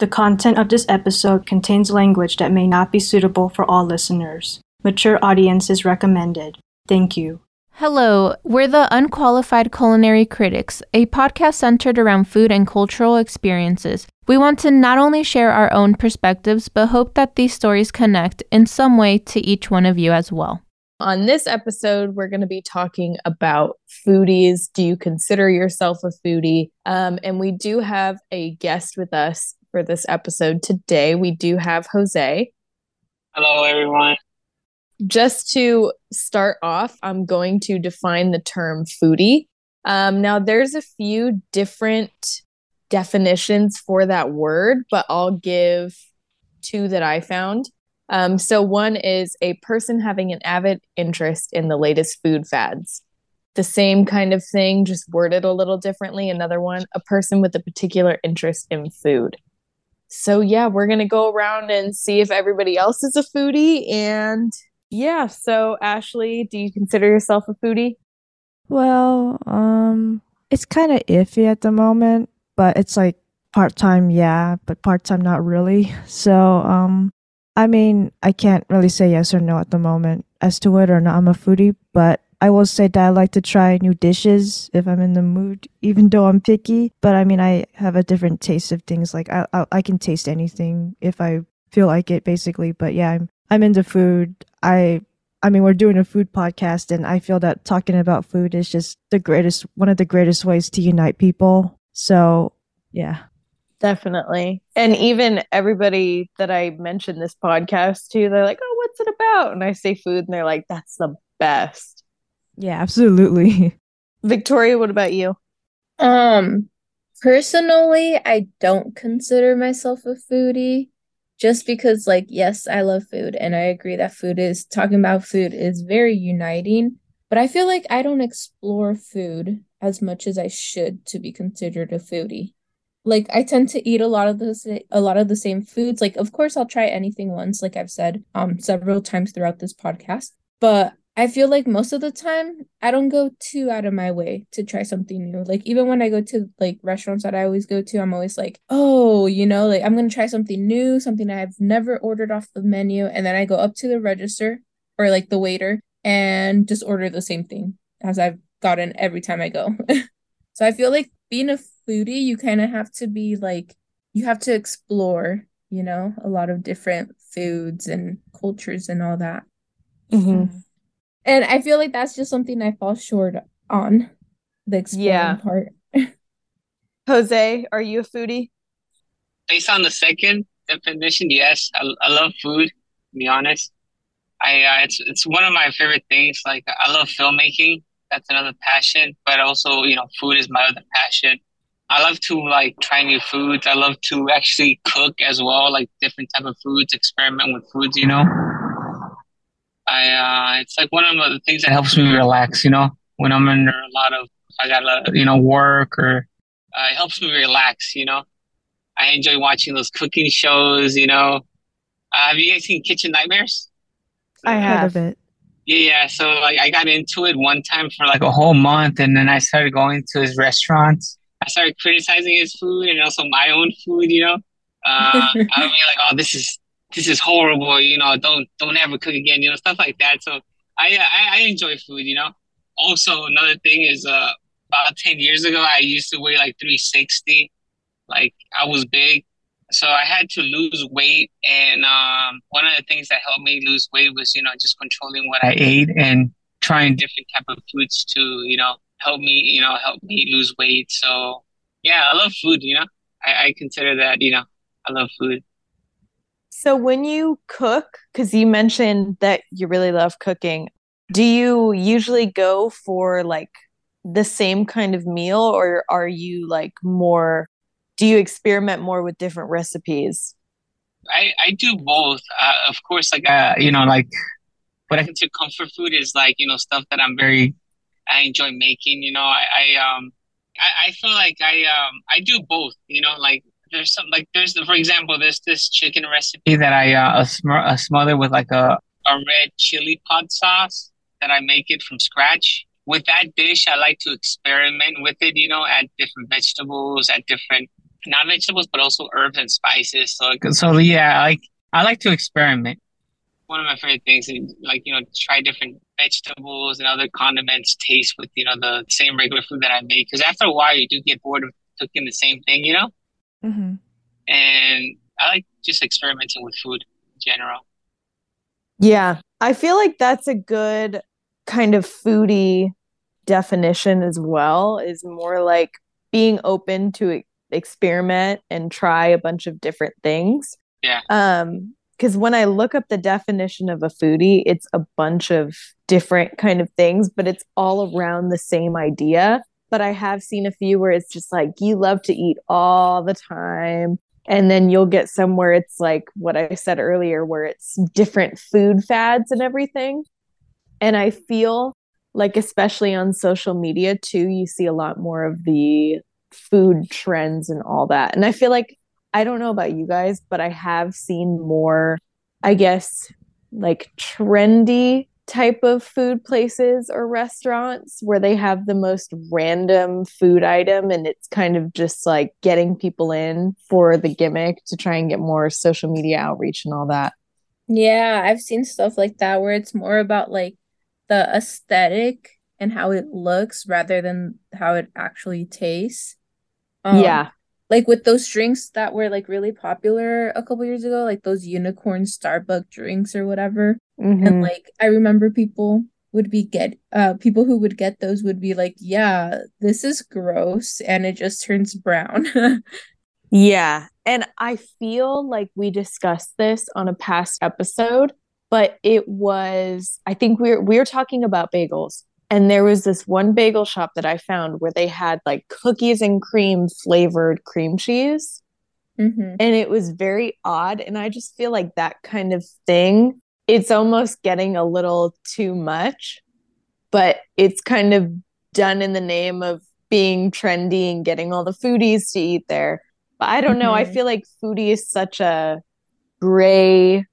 The content of this episode contains language that may not be suitable for all listeners. Mature audience is recommended. Thank you. Hello, we're the Unqualified Culinary Critics, a podcast centered around food and cultural experiences. We want to not only share our own perspectives, but hope that these stories connect in some way to each one of you as well. On this episode, we're going to be talking about foodies. Do you consider yourself a foodie? Um, and we do have a guest with us for this episode today. We do have Jose. Hello, everyone. Just to start off, I'm going to define the term foodie. Um, now, there's a few different definitions for that word, but I'll give two that I found. Um, so, one is a person having an avid interest in the latest food fads. The same kind of thing, just worded a little differently. Another one, a person with a particular interest in food so yeah, we're gonna go around and see if everybody else is a foodie. And yeah, so Ashley, do you consider yourself a foodie? Well, um, it's kind of iffy at the moment, but it's like part time, yeah, but part time not really. So, um, I mean, I can't really say yes or no at the moment as to whether or not I'm a foodie, but I will say that I like to try new dishes if I'm in the mood, even though I'm picky. But I mean, I have a different taste of things. Like I, I, I can taste anything if I feel like it, basically. But yeah, I'm, I'm into food. I, I mean, we're doing a food podcast, and I feel that talking about food is just the greatest, one of the greatest ways to unite people. So yeah. Definitely. And even everybody that I mentioned this podcast to, they're like, oh, what's it about? And I say food, and they're like, that's the best. Yeah, absolutely. Victoria, what about you? Um, personally, I don't consider myself a foodie just because like yes, I love food and I agree that food is talking about food is very uniting, but I feel like I don't explore food as much as I should to be considered a foodie. Like I tend to eat a lot of the a lot of the same foods. Like of course I'll try anything once like I've said um several times throughout this podcast, but I feel like most of the time I don't go too out of my way to try something new. Like even when I go to like restaurants that I always go to, I'm always like, "Oh, you know, like I'm going to try something new, something I've never ordered off the menu." And then I go up to the register or like the waiter and just order the same thing as I've gotten every time I go. so I feel like being a foodie, you kind of have to be like you have to explore, you know, a lot of different foods and cultures and all that. Mm-hmm. And I feel like that's just something I fall short on the exploring yeah. part. Jose, are you a foodie? Based on the second definition, yes. I, I love food, to be honest. I uh, it's it's one of my favorite things. Like I love filmmaking. That's another passion. But also, you know, food is my other passion. I love to like try new foods. I love to actually cook as well, like different type of foods, experiment with foods, you know. I uh, it's like one of the things that helps me relax. You know, when I'm under a lot of I gotta you know work or uh, it helps me relax. You know, I enjoy watching those cooking shows. You know, uh, have you guys seen Kitchen Nightmares? I have. Heard of it. Yeah, yeah. So like I got into it one time for like a whole month, and then I started going to his restaurants. I started criticizing his food and also my own food. You know, uh, I would be like, "Oh, this is this is horrible, you know, don't don't ever cook again, you know, stuff like that. So I I, I enjoy food, you know. Also, another thing is uh about ten years ago, I used to weigh like three sixty, like I was big, so I had to lose weight. And um, one of the things that helped me lose weight was you know just controlling what I ate and trying different type of foods to you know help me you know help me lose weight. So yeah, I love food. You know, I, I consider that you know I love food. So when you cook, because you mentioned that you really love cooking, do you usually go for like the same kind of meal or are you like more do you experiment more with different recipes? I, I do both. Uh, of course, like uh, you know, like what I consider comfort food is like you know stuff that I'm very I enjoy making. You know, I, I um I, I feel like I um I do both. You know, like there's some like there's the, for example there's this chicken recipe that I uh, sm- uh, smother with like a a red chili pot sauce that I make it from scratch. With that dish, I like to experiment with it. You know, add different vegetables, add different not vegetables, but also herbs and spices. So, so yeah, like I like to experiment. One of my favorite things is like you know try different vegetables and other condiments taste with you know the same regular food that I make because after a while you do get bored of cooking the same thing, you know. Mm-hmm. And I like just experimenting with food in general. Yeah, I feel like that's a good kind of foodie definition as well. Is more like being open to experiment and try a bunch of different things. Yeah. Um, because when I look up the definition of a foodie, it's a bunch of different kind of things, but it's all around the same idea. But I have seen a few where it's just like you love to eat all the time. And then you'll get somewhere it's like what I said earlier, where it's different food fads and everything. And I feel like, especially on social media too, you see a lot more of the food trends and all that. And I feel like I don't know about you guys, but I have seen more, I guess, like trendy type of food places or restaurants where they have the most random food item and it's kind of just like getting people in for the gimmick to try and get more social media outreach and all that. Yeah, I've seen stuff like that where it's more about like the aesthetic and how it looks rather than how it actually tastes. Um, yeah like with those drinks that were like really popular a couple years ago, like those unicorn Starbucks drinks or whatever. Mm-hmm. And like I remember people would be get uh people who would get those would be like, yeah, this is gross and it just turns brown. yeah. And I feel like we discussed this on a past episode, but it was I think we we're we we're talking about bagels and there was this one bagel shop that I found where they had like cookies and cream flavored cream cheese. Mm-hmm. And it was very odd. And I just feel like that kind of thing, it's almost getting a little too much, but it's kind of done in the name of being trendy and getting all the foodies to eat there. But I don't mm-hmm. know. I mm-hmm. feel like foodie is such a gray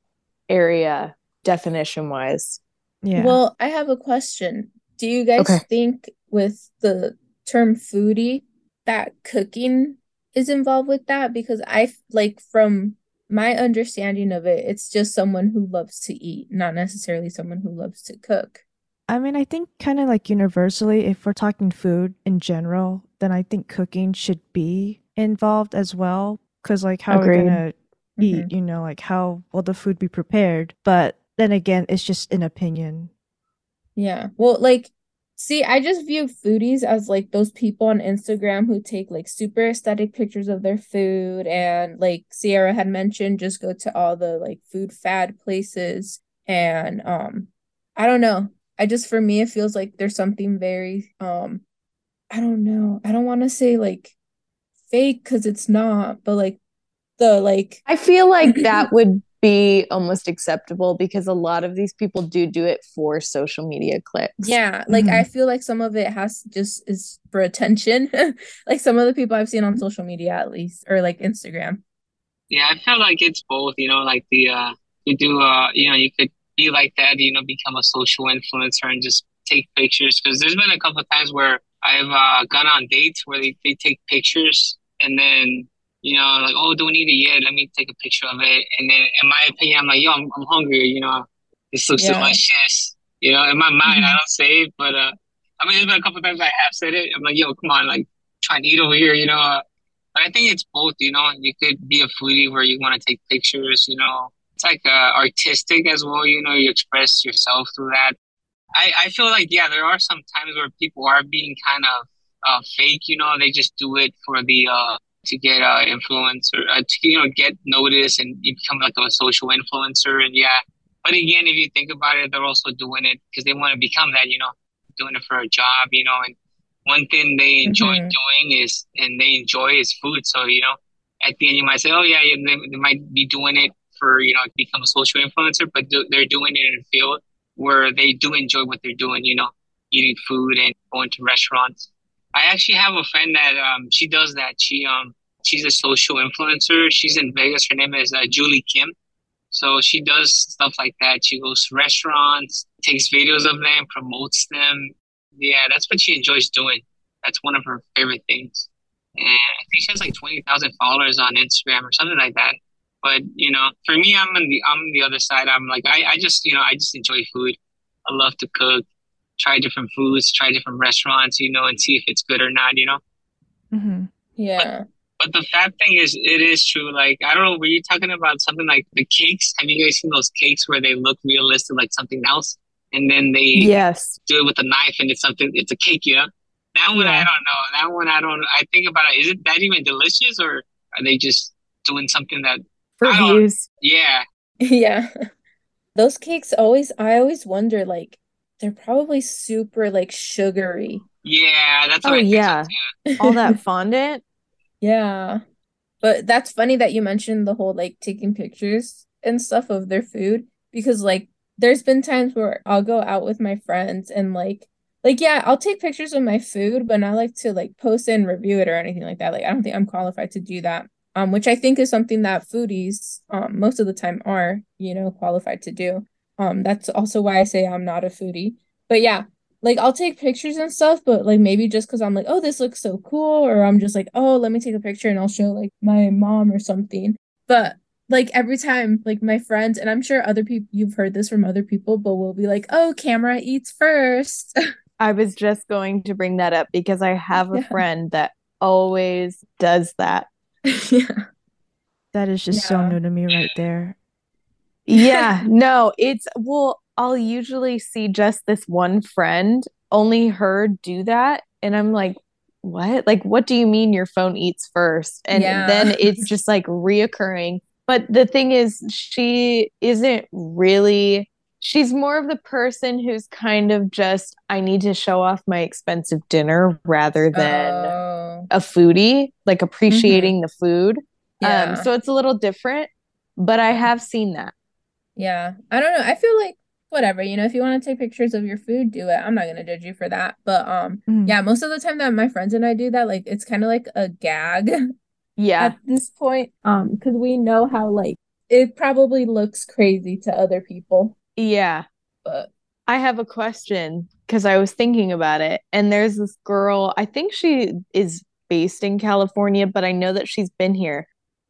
area definition wise. Yeah. Well, I have a question. Do you guys okay. think with the term foodie that cooking is involved with that? Because I like from my understanding of it, it's just someone who loves to eat, not necessarily someone who loves to cook. I mean, I think kind of like universally, if we're talking food in general, then I think cooking should be involved as well. Because, like, how Agreed. we're going to eat, mm-hmm. you know, like, how will the food be prepared? But then again, it's just an opinion. Yeah. Well, like, see, I just view foodies as like those people on Instagram who take like super aesthetic pictures of their food. And like Sierra had mentioned, just go to all the like food fad places. And um, I don't know. I just, for me, it feels like there's something very, um, I don't know. I don't want to say like fake because it's not, but like the like. I feel like that would be almost acceptable because a lot of these people do do it for social media clicks. Yeah, like mm-hmm. I feel like some of it has just is for attention. like some of the people I've seen on social media at least or like Instagram. Yeah, I feel like it's both, you know, like the uh you do uh you know, you could be like that, you know, become a social influencer and just take pictures because there's been a couple of times where I've uh, gone on dates where they, they take pictures and then you know, like, oh, don't eat it yet. Let me take a picture of it. And then, in my opinion, I'm like, yo, I'm, I'm hungry. You know, this looks yeah. delicious. You know, in my mind, mm-hmm. I don't say it, but uh, I mean, there's been a couple times I have said it. I'm like, yo, come on, like, try and eat over here. You know, uh, but I think it's both. You know, you could be a foodie where you want to take pictures. You know, it's like uh, artistic as well. You know, you express yourself through that. I, I feel like yeah, there are some times where people are being kind of uh, fake. You know, they just do it for the uh, to get uh, influencer uh, to you know get noticed and you become like a social influencer. And yeah. But again if you think about it they're also doing it because they want to become that you know doing it for a job you know. And one thing they enjoy mm-hmm. doing is and they enjoy is food. So you know at the end you might say oh yeah they, they might be doing it for you know become a social influencer but do, they're doing it in a field where they do enjoy what they're doing you know. Eating food and going to restaurants I actually have a friend that um she does that. She um she's a social influencer. She's in Vegas. Her name is uh, Julie Kim. So she does stuff like that. She goes to restaurants, takes videos of them, promotes them. Yeah, that's what she enjoys doing. That's one of her favorite things. and I think she has like twenty thousand followers on Instagram or something like that. But you know, for me, I'm on the I'm on the other side. I'm like I, I just you know I just enjoy food. I love to cook, try different foods, try different restaurants, you know, and see if it's good or not. You know. Mm-hmm. Yeah. But the fat thing is, it is true. Like I don't know, were you talking about something like the cakes? Have you guys seen those cakes where they look realistic, like something else, and then they Yes. do it with a knife and it's something, it's a cake, you know? That one I don't know. That one I don't. I think about it. Is it that even delicious, or are they just doing something that? For I views. Yeah, Yeah. Those cakes always, I always wonder, like, they're probably super, like, sugary. yeah. That's what Oh I think yeah. All that fondant. Yeah. But that's funny that you mentioned the whole, like, taking pictures and stuff of their food because, like, there's been times where I'll go out with my friends and, like, like, yeah, I'll take pictures of my food, but not like to like post it and review it or anything like that. Like, I don't think I'm qualified to do that. Um, which I think is something that foodies, um, most of the time are, you know, qualified to do. Um, that's also why I say I'm not a foodie. But yeah, like I'll take pictures and stuff, but like maybe just because I'm like, oh, this looks so cool, or I'm just like, oh, let me take a picture and I'll show like my mom or something. But like every time, like my friends, and I'm sure other people, you've heard this from other people, but we'll be like, oh, camera eats first. I was just going to bring that up because I have a Yeah. friend that always does that. yeah. That is just so new to me right there. Yeah, no, it's well, I'll usually see just this one friend, only her do that, and I'm like, what? Like, what do you mean your phone eats first? And Yeah. then it's just like reoccurring. But the thing is, she isn't really, she's more of the person who's kind of just, I need to show off my expensive dinner rather than Oh, a foodie, like appreciating the food. yeah. Um, so it's a little different, but I have seen that. Yeah. I don't know. I feel like whatever, you know, if you want to take pictures of your food, do it. I'm not gonna judge you for that. But um, Mm. yeah, most of the time that my friends and I do that, like it's kind of like a gag Yeah. at this point. Um, because we know how like it probably looks crazy to other people. Yeah. But I have a question because I was thinking about it. And there's this girl, I think she is based in California, but I know that she's been here.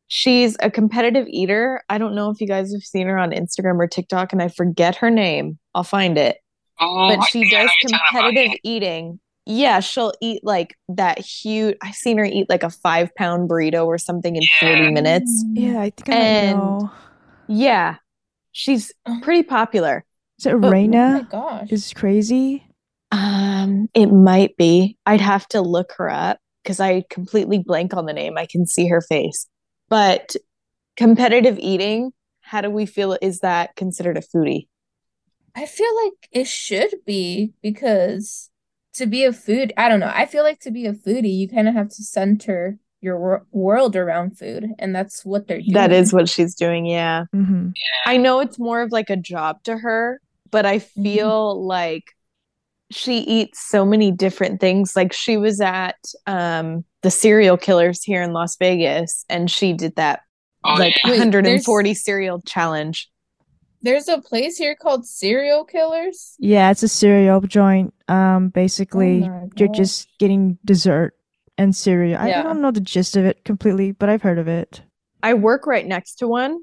She's a competitive eater. I don't know if you guys have seen her on Instagram or TikTok, and I forget her name. I'll find it. Oh, But she I does what you're talking about, competitive eating. Yeah, she'll eat like that huge. I've seen her eat like a five pound burrito or something in 40 minutes. Yeah, I think I might And- know. Yeah, she's pretty popular. Is it raina oh my gosh. Is crazy? Um, it might be. I'd have to look her up because I completely blank on the name. I can see her face. But competitive eating, how do we feel? Is that considered a foodie? I feel like it should be because to be a food, I don't know. I feel like to be a foodie, you kind of have to center your wor world around food, and that's what they're doing. That is what she's doing. Yeah. Mm-hmm. I know it's more of like a job to her, but I feel like she eats so many different things. Like she was at um the serial killers here in Las Vegas and she did that Oh, like yeah. Wait, 140 cereal challenge. There's a place here called Serial Killers. Yeah, it's a cereal joint. Um, basically, Oh you're just getting dessert and cereal. I, I don't know the gist of it completely, but I've heard of it. I work right next to one.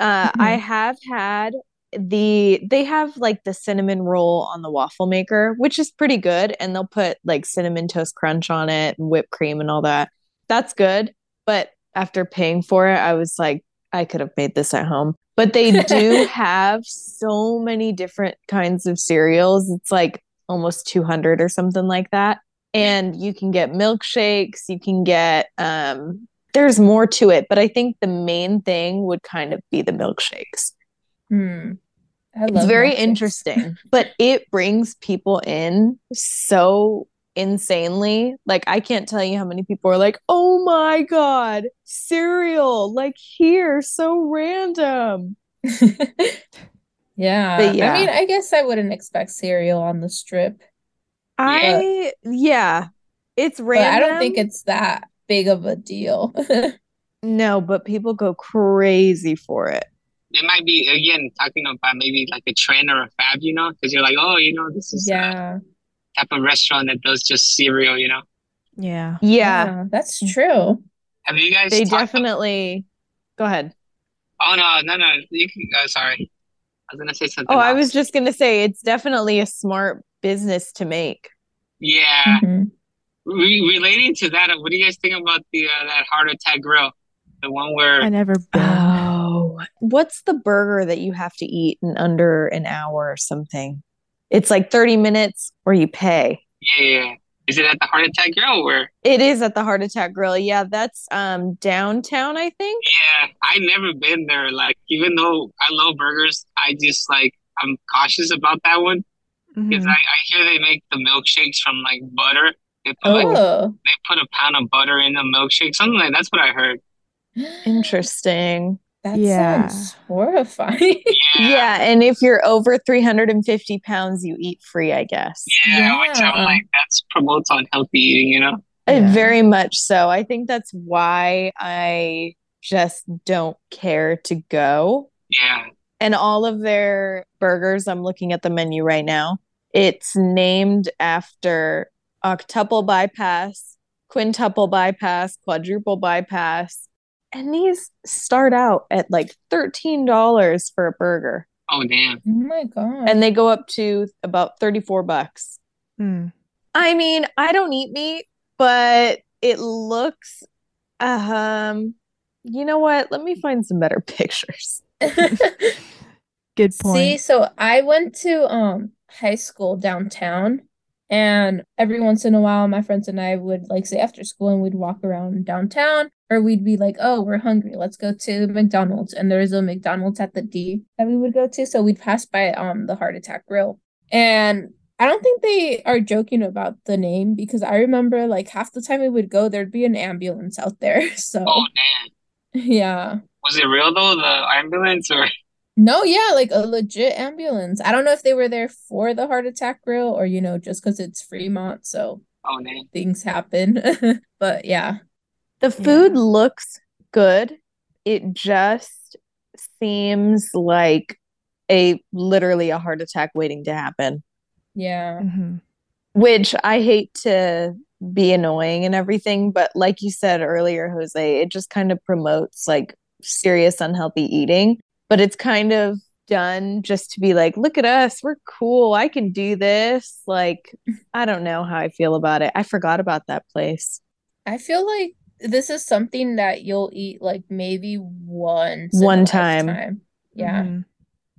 Uh, Mhm. I have had the they have like the cinnamon roll on the waffle maker, which is pretty good, and they'll put like cinnamon toast crunch on it and whipped cream and all that. That's good, but after paying for it, I was like, I could have made this at home. But they do have so many different kinds of cereals. It's like almost 200 or something like that. And you can get milkshakes, you can get um there's more to it, but I think the main thing would kind of be the milkshakes. Hmm. I It's very milkshakes. interesting, but it brings people in so insanely. Like I can't tell you how many people are like, "Oh my god, cereal like here, so random." Yeah. But yeah. I mean, I guess I wouldn't expect cereal on the strip, I yeah, it's but random. I don't think it's that big of a deal. no, but people go crazy for it. It might be again talking about maybe like a trend or a fab, you know, because you're like, oh, you know, this is a Yeah. type of restaurant that does just cereal, you know. Yeah. Yeah, that's true. Have you guys they talked- definitely. Go ahead. Oh no, no, no. You can. Uh, sorry, I was gonna say something. Oh, I was just gonna say it's definitely a smart business to make. Yeah. Mhm. Re- relating to that, what do you guys think about the uh, that heart attack grill? The one where I never what's the burger that you have to eat in under an hour or something? It's like 30 minutes or you pay. yeah, yeah. Is it at the heart attack grill where? It is at the Heart Attack Grill. Yeah, that's um downtown, I think. Yeah, I never been there. Like, even though I love burgers, I just like I'm cautious about that one because Mhm. I, I hear they make the milkshakes from like butter. They put like Oh. they put a pound of butter in the milkshake, something like that's what I heard. Interesting. That Yeah. sounds horrifying. Yeah, and if you're over 350 pounds, you eat free, I guess. Yeah, which I'm Yeah. like that's promotes unhealthy eating, you know? Uh, Yeah. Very much so. I think that's why I just don't care to go. Yeah. And all of their burgers, I'm looking at the menu right now. It's named after octuple bypass, quintuple bypass, quadruple bypass. And these start out at like $13 for a burger. Oh damn. oh my god. And they go up to about 34 bucks. Mm. I mean, I don't eat meat, but it looks um you know what? Let me find some better pictures. Good point. See, so I went to um high school downtown, and every once in a while, my friends and I would like say after school, and we'd walk around downtown, or we'd be like, "Oh, we're hungry. Let's go to McDonald's." And there's a McDonald's at the D that we would go to, so we'd pass by um the Heart Attack Grill, and I don't think they are joking about the name because I remember like half the time we would go, there'd be an ambulance out there. So Oh damn. yeah. Was it real though, the ambulance or No, yeah, like a legit ambulance. I don't know if they were there for the heart attack grill or, you know, just because it's Fremont, so oh things happen. But yeah. The food Yeah. looks good. It just seems like a literally a heart attack waiting to happen, Yeah. Mhm. which I hate to be annoying and everything, but like you said earlier, Jose, it just kind of promotes like serious unhealthy eating, but it's kind of done just to be like, look at us, we're cool. I can do this. Like, I don't know how I feel about it. I forgot about that place. I feel like this is something that you'll eat like maybe once in a One time. lifetime. Yeah. Mhm.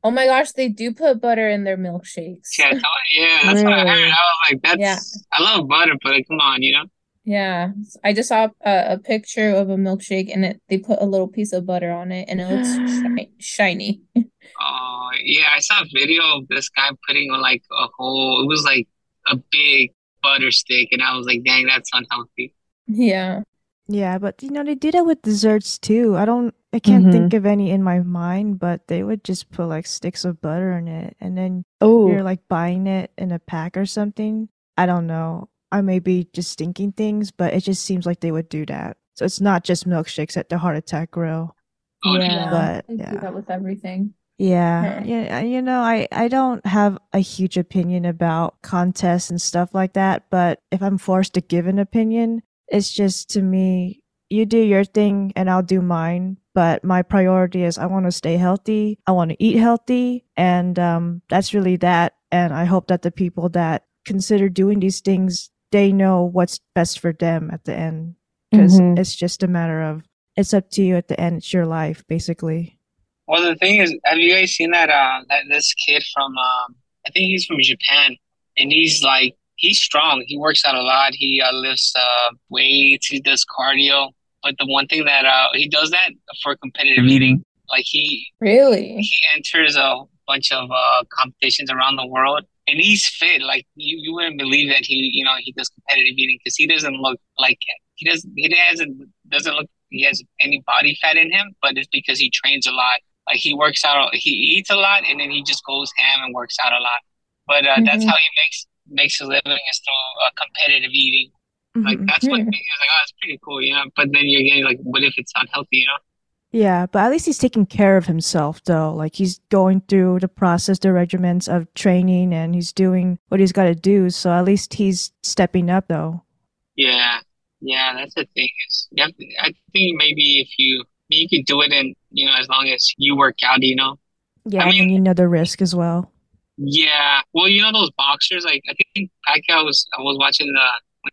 Oh my gosh, they do put butter in their milkshakes. Yeah, I yeah, that's what I heard. I was like, that's Yeah. I love butter, but like, come on, you know? Yeah. I just saw a, a picture of a milkshake and it they put a little piece of butter on it and it looks shi shiny. Oh yeah, I saw a video of this guy putting like a whole it was like a big butter stick and I was like, dang, that's unhealthy. Yeah. Yeah, but you know they do that with desserts too. I don't, I can't Mhm. think of any in my mind, but they would just put like sticks of butter in it, and then Oh, you're like buying it in a pack or something. I don't know. I may be just thinking things, but it just seems like they would do that. So it's not just milkshakes at the Heart Attack Grill. Oh, Yeah. damn. But, They do yeah. that with everything. Yeah, Huh. yeah, you know, I I don't have a huge opinion about contests and stuff like that, but if I'm forced to give an opinion, it's just to me, you do your thing and I'll do mine, but my priority is I want to stay healthy, I want to eat healthy, and um that's really that, and I hope that the people that consider doing these things, they know what's best for them at the end because Mhm. it's just a matter of it's up to you at the end, it's your life basically. Well, the thing is, have you guys seen that uh that this kid from um I think he's from Japan and he's like he's strong. He works out a lot. He uh, lifts uh weights. He does cardio. But the one thing that uh he does that for competitive eating. Like he Really? he enters a bunch of uh competitions around the world and he's fit. Like you you wouldn't believe that he you know he does competitive eating because he doesn't look like he doesn't he doesn't doesn't look he has any body fat in him, but it's because he trains a lot. Like he works out, he eats a lot, and then he just goes ham and works out a lot. But uh, that's Mhm. how he makes makes a living is through uh, competitive eating. Like Mhm. that's what Mhm. like. Oh, it's pretty cool, you know. But then you're getting like, what if it's unhealthy, you know? Yeah, but at least he's taking care of himself, though. Like he's going through the process, the regiments of training, and he's doing what he's got to do. So at least he's stepping up, though. Yeah, Yeah, that's the thing. Is yeah, I think maybe if you you could do it in you know as long as you work out, you know. Yeah, I mean, you know the risk as well. Yeah, well, you know those boxers. Like I think Pacquiao was I was watching the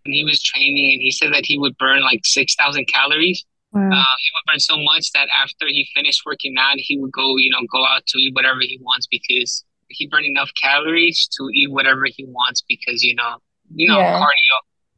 when he was training, and he said that he would burn like six thousand calories. Wow. Um, he would burn so much that after he finished working out, he would go, you know, go out to eat whatever he wants because he burned enough calories to eat whatever he wants because you know, you know, Yeah. cardio.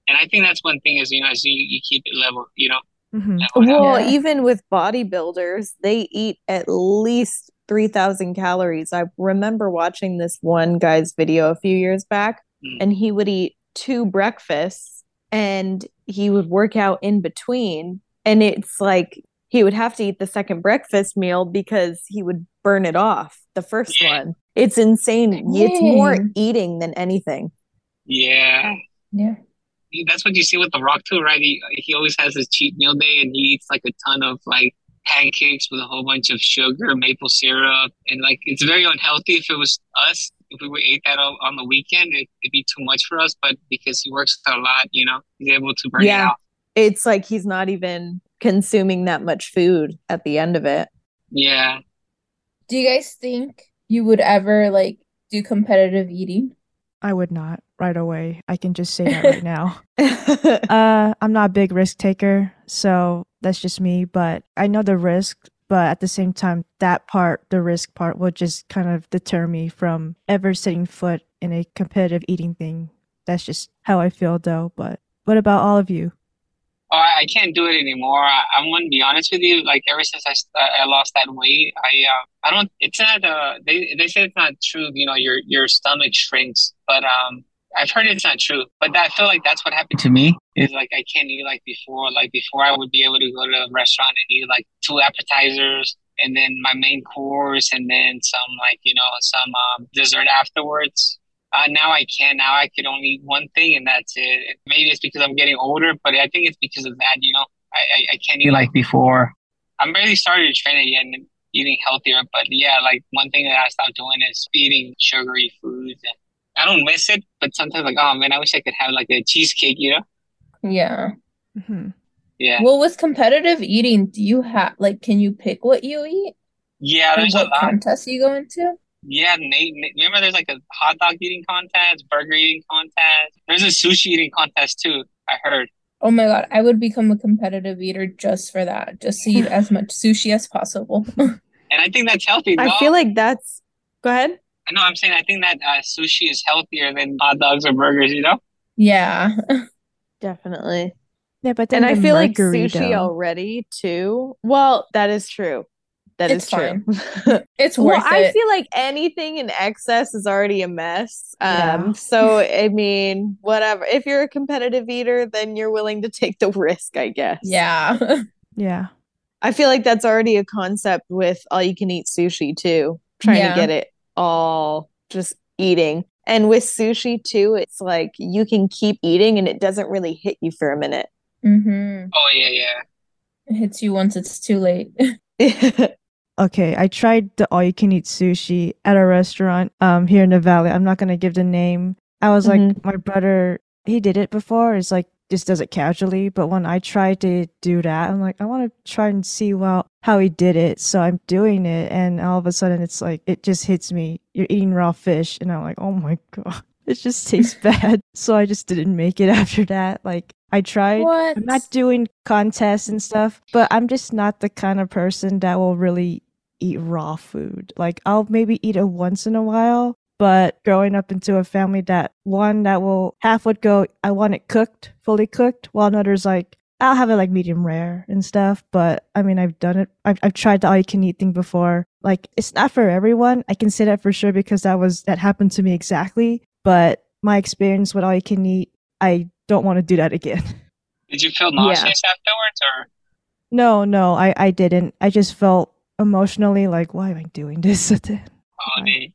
And I think that's one thing is you know, as you, you keep it level, you know. hmm level. Well, Yeah. even with bodybuilders, they eat at least 3,000 calories. I remember watching this one guy's video a few years back, Mm. and he would eat two breakfasts and he would work out in between. And it's like he would have to eat the second breakfast meal because he would burn it off the first Yeah. one. It's insane. It's more eating than anything. Yeah. Yeah. that's what you see with The Rock too, right? He he always has his cheat meal day, and he eats like a ton of like pancakes with a whole bunch of sugar, maple syrup, and like it's very unhealthy. If it was us, if we would ate that on on the weekend, it, it'd be too much for us. But because he works a lot, you know, he's able to burn Yeah. it out. It's like he's not even consuming that much food at the end of it. Yeah. Do you guys think you would ever like do competitive eating? I would not right away. I can just say that right now. Uh, I'm not a big risk taker, so that's just me. But I know the risk, but at the same time, that part, the risk part, will just kind of deter me from ever setting foot in a competitive eating thing. That's just how I feel, though. But what about all of you? Oh, I, I can't do it anymore. I, I'm gonna be honest with you. Like ever since I, st- I lost that weight, I uh, I don't. It's not. Uh, they they say it's not true. You know, your your stomach shrinks, but um, I've heard it's not true. But I feel like that's what happened to me. Is like I can't eat like before. Like before, I would be able to go to a restaurant and eat like two appetizers and then my main course and then some like you know some um, dessert afterwards. Uh, now I can. Now I could only eat one thing, and that's it. Maybe it's because I'm getting older, but I think it's because of that. You know, I I, I can't eat like before. I'm barely started to train again and eating healthier, but yeah, like one thing that I stopped doing is eating sugary foods. And I don't miss it, but sometimes like, oh man, I wish I could have like a cheesecake. You know? Yeah. hmm Yeah, Well, with competitive eating, do you have like can you pick what you eat yeah. or There's a what lot. contest you go into? Yeah, Nate, Nate. Remember, there's like a hot dog eating contest, burger eating contest. There's a sushi eating contest too. I heard. Oh my God, I would become a competitive eater just for that, just to eat as much sushi as possible. And I think that's healthy. I no? feel like that's go ahead. No, I'm saying I think that uh, sushi is healthier than hot dogs or burgers. You know? Yeah. Definitely. Yeah, but then And I the feel like sushi though. already too. Well, that is true. That is It's true. It's Well, worth I feel like anything in excess is already a mess. Um, Yeah. so I mean, whatever. If you're a competitive eater, then you're willing to take the risk, I guess. Yeah. Yeah. I feel like that's already a concept with all you can eat sushi too. Trying Yeah. to get it all just eating. And with sushi too, it's like you can keep eating and it doesn't really hit you for a minute. Mm-hmm. Oh yeah, yeah. It hits you once it's too late. Okay, I tried the all you can eat sushi at a restaurant um here in the valley. I'm not gonna give the name. I was like, Mhm. my brother, he did it before. It's like just does it casually. But when I tried to do that, I'm like, I want to try and see well how he did it. So I'm doing it, and all of a sudden, it's like it just hits me. You're eating raw fish, and I'm like, oh my god, it just tastes bad. So I just didn't make it after that. Like I tried. What? I'm not doing contests and stuff, but I'm just not the kind of person that will really eat raw food. Like I'll maybe eat it once in a while, but growing up into a family that one that will half would go, I want it cooked, fully cooked, while another's like, I'll have it like medium rare and stuff. But I mean, I've done it. I've, I've tried the all you can eat thing before. Like it's not for everyone. I can say that for sure because that was that happened to me exactly. But my experience with all you can eat, I don't want to do that again. Did you feel nauseous afterwards, or No, no, I, I didn't. I just felt emotionally like, why am I doing this? oh, they,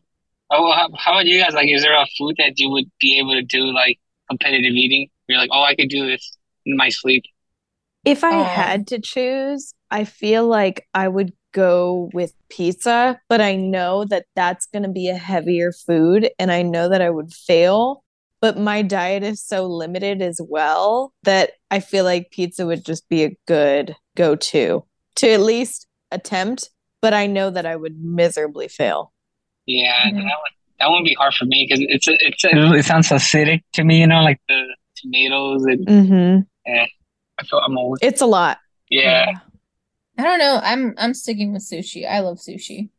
oh, how, how about you guys? Like, is there a food that you would be able to do like competitive eating? You're like, oh, I could do this in my sleep. If I Aw. had to choose, I feel like I would go with pizza, but I know that that's going to be a heavier food and I know that I would fail. but my diet is so limited as well that I feel like pizza would just be a good go to to at least attempt, but I know that I would miserably fail. Yeah, Mhm. that would that wouldn't be hard for me because it's a, it's a, it sounds acidic to me. You know, like the tomatoes and Mm-hmm. I feel I'm always It's a lot. yeah. I don't know. I'm I'm sticking with sushi. I love sushi.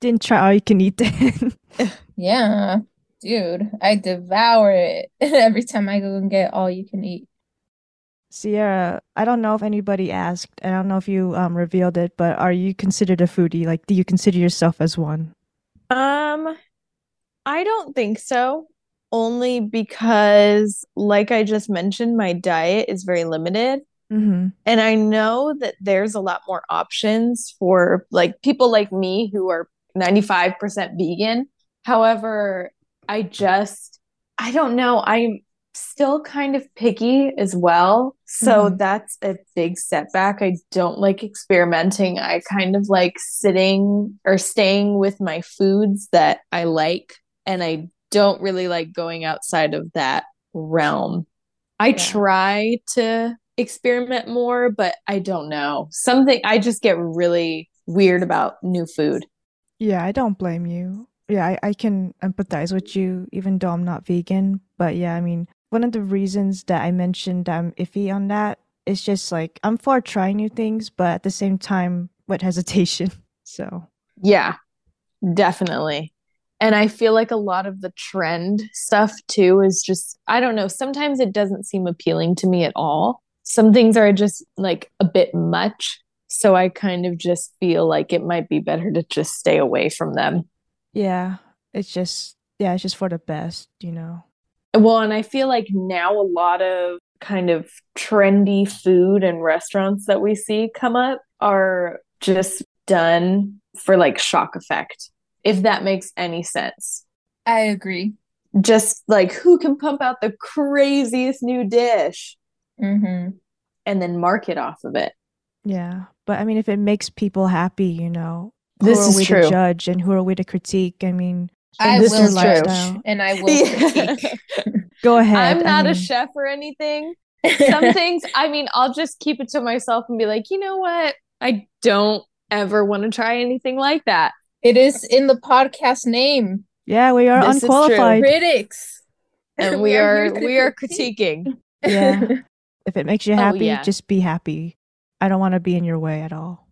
Didn't try all you can eat then. Yeah, dude, I devour it every time I go and get all you can eat. Sierra, I don't know if anybody asked, and I don't know if you um, revealed it, but are you considered a foodie? Like, do you consider yourself as one? I don't think so. Only because, like I just mentioned, my diet is very limited. Mm-hmm. And I know that there's a lot more options for like people like me who are 95% vegan. However, I just, I don't know. I'm still kind of picky as well. So Mhm. that's a big setback. I don't like experimenting. I kind of like sitting or staying with my foods that I like. And I don't really like going outside of that realm. I Yeah. try to experiment more, but I don't know. Something I just get really weird about new food. Yeah, I don't blame you. Yeah, I, I can empathize with you, even though I'm not vegan. But yeah, I mean, one of the reasons that I mentioned I'm iffy on that is just like I'm for trying new things, but at the same time with hesitation. So Yeah, definitely. And I feel like a lot of the trend stuff too is just, I don't know, sometimes it doesn't seem appealing to me at all. Some things are just like a bit much. So I kind of just feel like it might be better to just stay away from them. yeah, it's just yeah, it's just for the best, you know. Well, and I feel like now a lot of kind of trendy food and restaurants that we see come up are just done for like shock effect, if that makes any sense. I agree. Just like who can pump out the craziest new dish Mm-hmm. and then market off of it. Yeah, but I mean, if it makes people happy, you know, who This are is we true. to judge and who are we to critique? I mean, I This will is judge and I will critique. go ahead. I'm I not a chef or anything. Some things, I mean, I'll just keep it to myself and be like, you know what? I don't ever want to try anything like that. It is in the podcast name. Yeah, we are This is true. unqualified. Critics. And we are here to we are critiquing. Yeah. If it makes you Oh, happy, yeah. just be happy. I don't want to be in your way at all.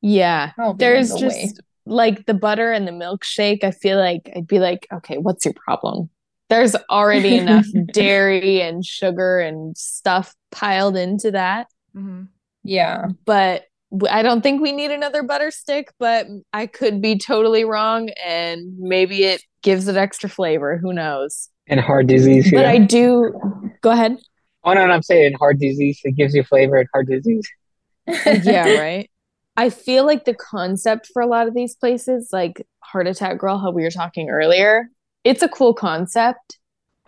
Yeah. I'll be in There's the just way. like the butter and the milkshake. I feel like I'd be like, okay, what's your problem? There's already enough dairy and sugar and stuff piled into that. Yeah. But w- I don't think we need another butter stick, but I could be totally wrong. And maybe it gives it extra flavor. Who knows? And heart disease. But. I do go ahead. oh no, no, I'm saying heart disease. It gives you flavor and heart disease. yeah, right. I feel like the concept for a lot of these places, like Heart Attack Grill, how we were talking earlier, it's a cool concept.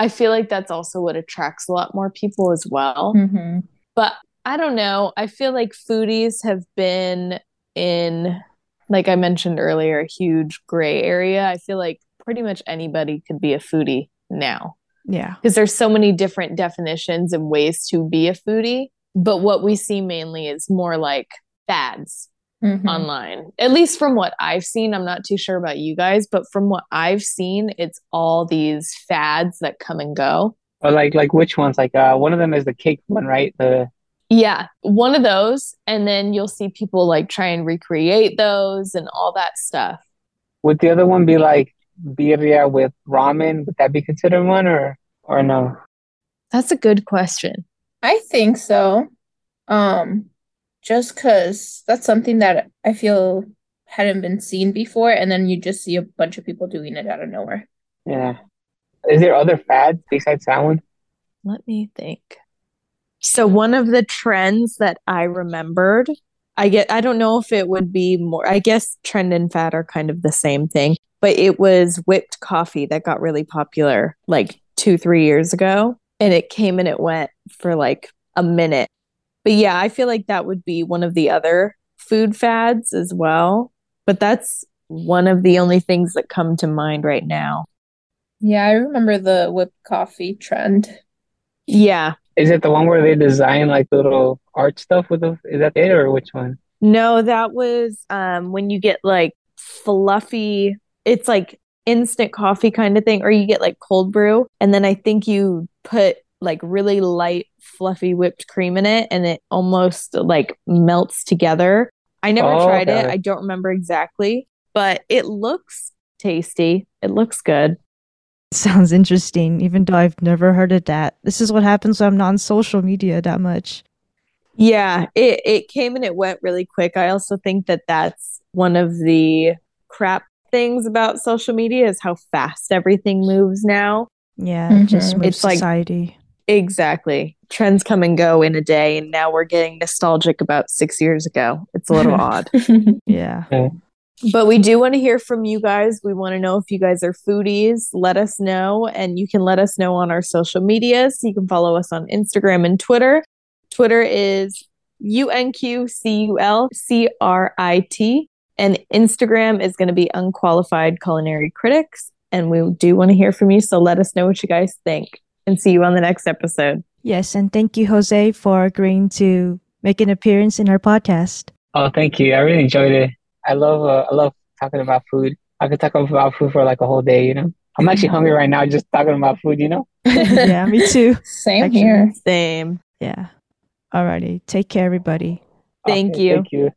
I feel like that's also what attracts a lot more people as well. hmm But I don't know. I feel like foodies have been in, like I mentioned earlier, a huge gray area. I feel like pretty much anybody could be a foodie now Yeah. because there's so many different definitions and ways to be a foodie. But what we see mainly is more like fads Mhm. online. At least from what I've seen, I'm not too sure about you guys, but from what I've seen, it's all these fads that come and go. Or like like which ones? Like uh, one of them is the cake one, right? The Yeah, one of those, and then you'll see people like try and recreate those and all that stuff. would the other one be like birria with ramen? Would that be considered one or or no? That's a good question. I think so. Um, just because that's something that I feel hadn't been seen before, and then you just see a bunch of people doing it out of nowhere. Yeah. Is there other fads besides that one? Let me think. So one of the trends that I remembered, I get I don't know if it would be more I guess trend and fad are kind of the same thing, but it was whipped coffee that got really popular like 2 3 years ago and it came and it went for like a minute. But yeah, I feel like that would be one of the other food fads as well, but that's one of the only things that come to mind right now. Yeah, I remember the whipped coffee trend. Yeah. Is it the one where they design like little art stuff with the? Is that it or which one? No, that was um when you get like fluffy, it's like instant coffee kind of thing, or you get like cold brew, and then I think you put like really light, fluffy whipped cream in it, and it almost like melts together. I never Oh, tried it. I don't remember exactly, but it looks tasty. It looks good. Sounds interesting, even though I've never heard of that. This is what happens when I'm not on social media that much. Yeah, it it came and it went really quick. I also think that that's one of the crap things about social media is how fast everything moves now. Yeah, it mm-hmm. just moves It's like- society. Exactly. Trends come and go in a day, and now we're getting nostalgic about six years ago. It's a little odd. Yeah. But we do want to hear from you guys. We want to know if you guys are foodies. Let us know, and you can let us know on our social medias. You can follow us on Instagram and Twitter. Twitter is UNQCULCRIT, and Instagram is going to be Unqualified Culinary Critics. And we do want to hear from you, so let us know what you guys think. And see you on the next episode. Yes, and thank you, Jose, for agreeing to make an appearance in our podcast. Oh, thank you. I really enjoyed it. I love uh, I love talking about food. I could talk about food for like a whole day, you know. I'm actually hungry right now just talking about food, you know. yeah, me too. Same Actually- here. Same. Yeah. Alrighty. Take care, everybody. Thank Okay, you. Thank you.